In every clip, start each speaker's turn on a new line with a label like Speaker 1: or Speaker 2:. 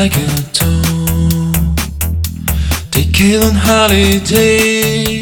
Speaker 1: Like a tone. Take kill on They holiday.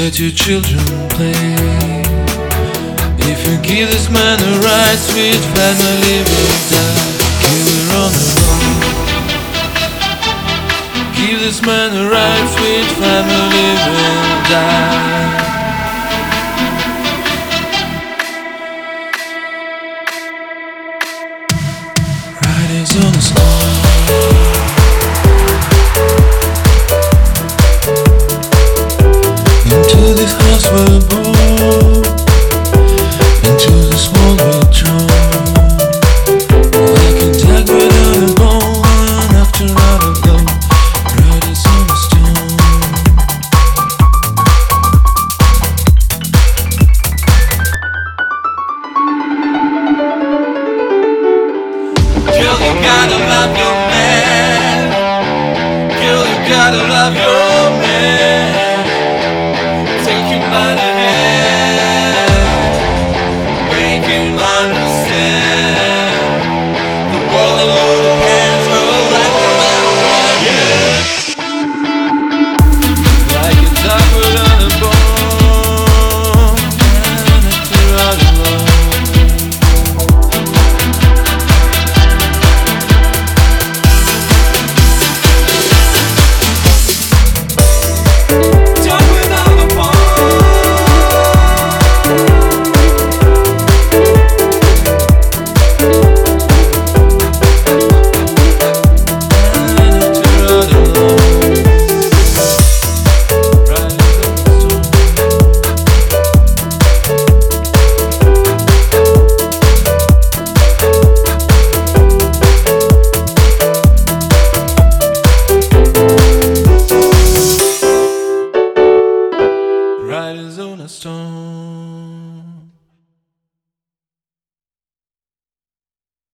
Speaker 1: Let your children play. If you give this man a right, sweet family will die. Killer on the road. Give this man a right, sweet family will die. Riders on the storm. Gotta love your man. Girl, you gotta love your stone.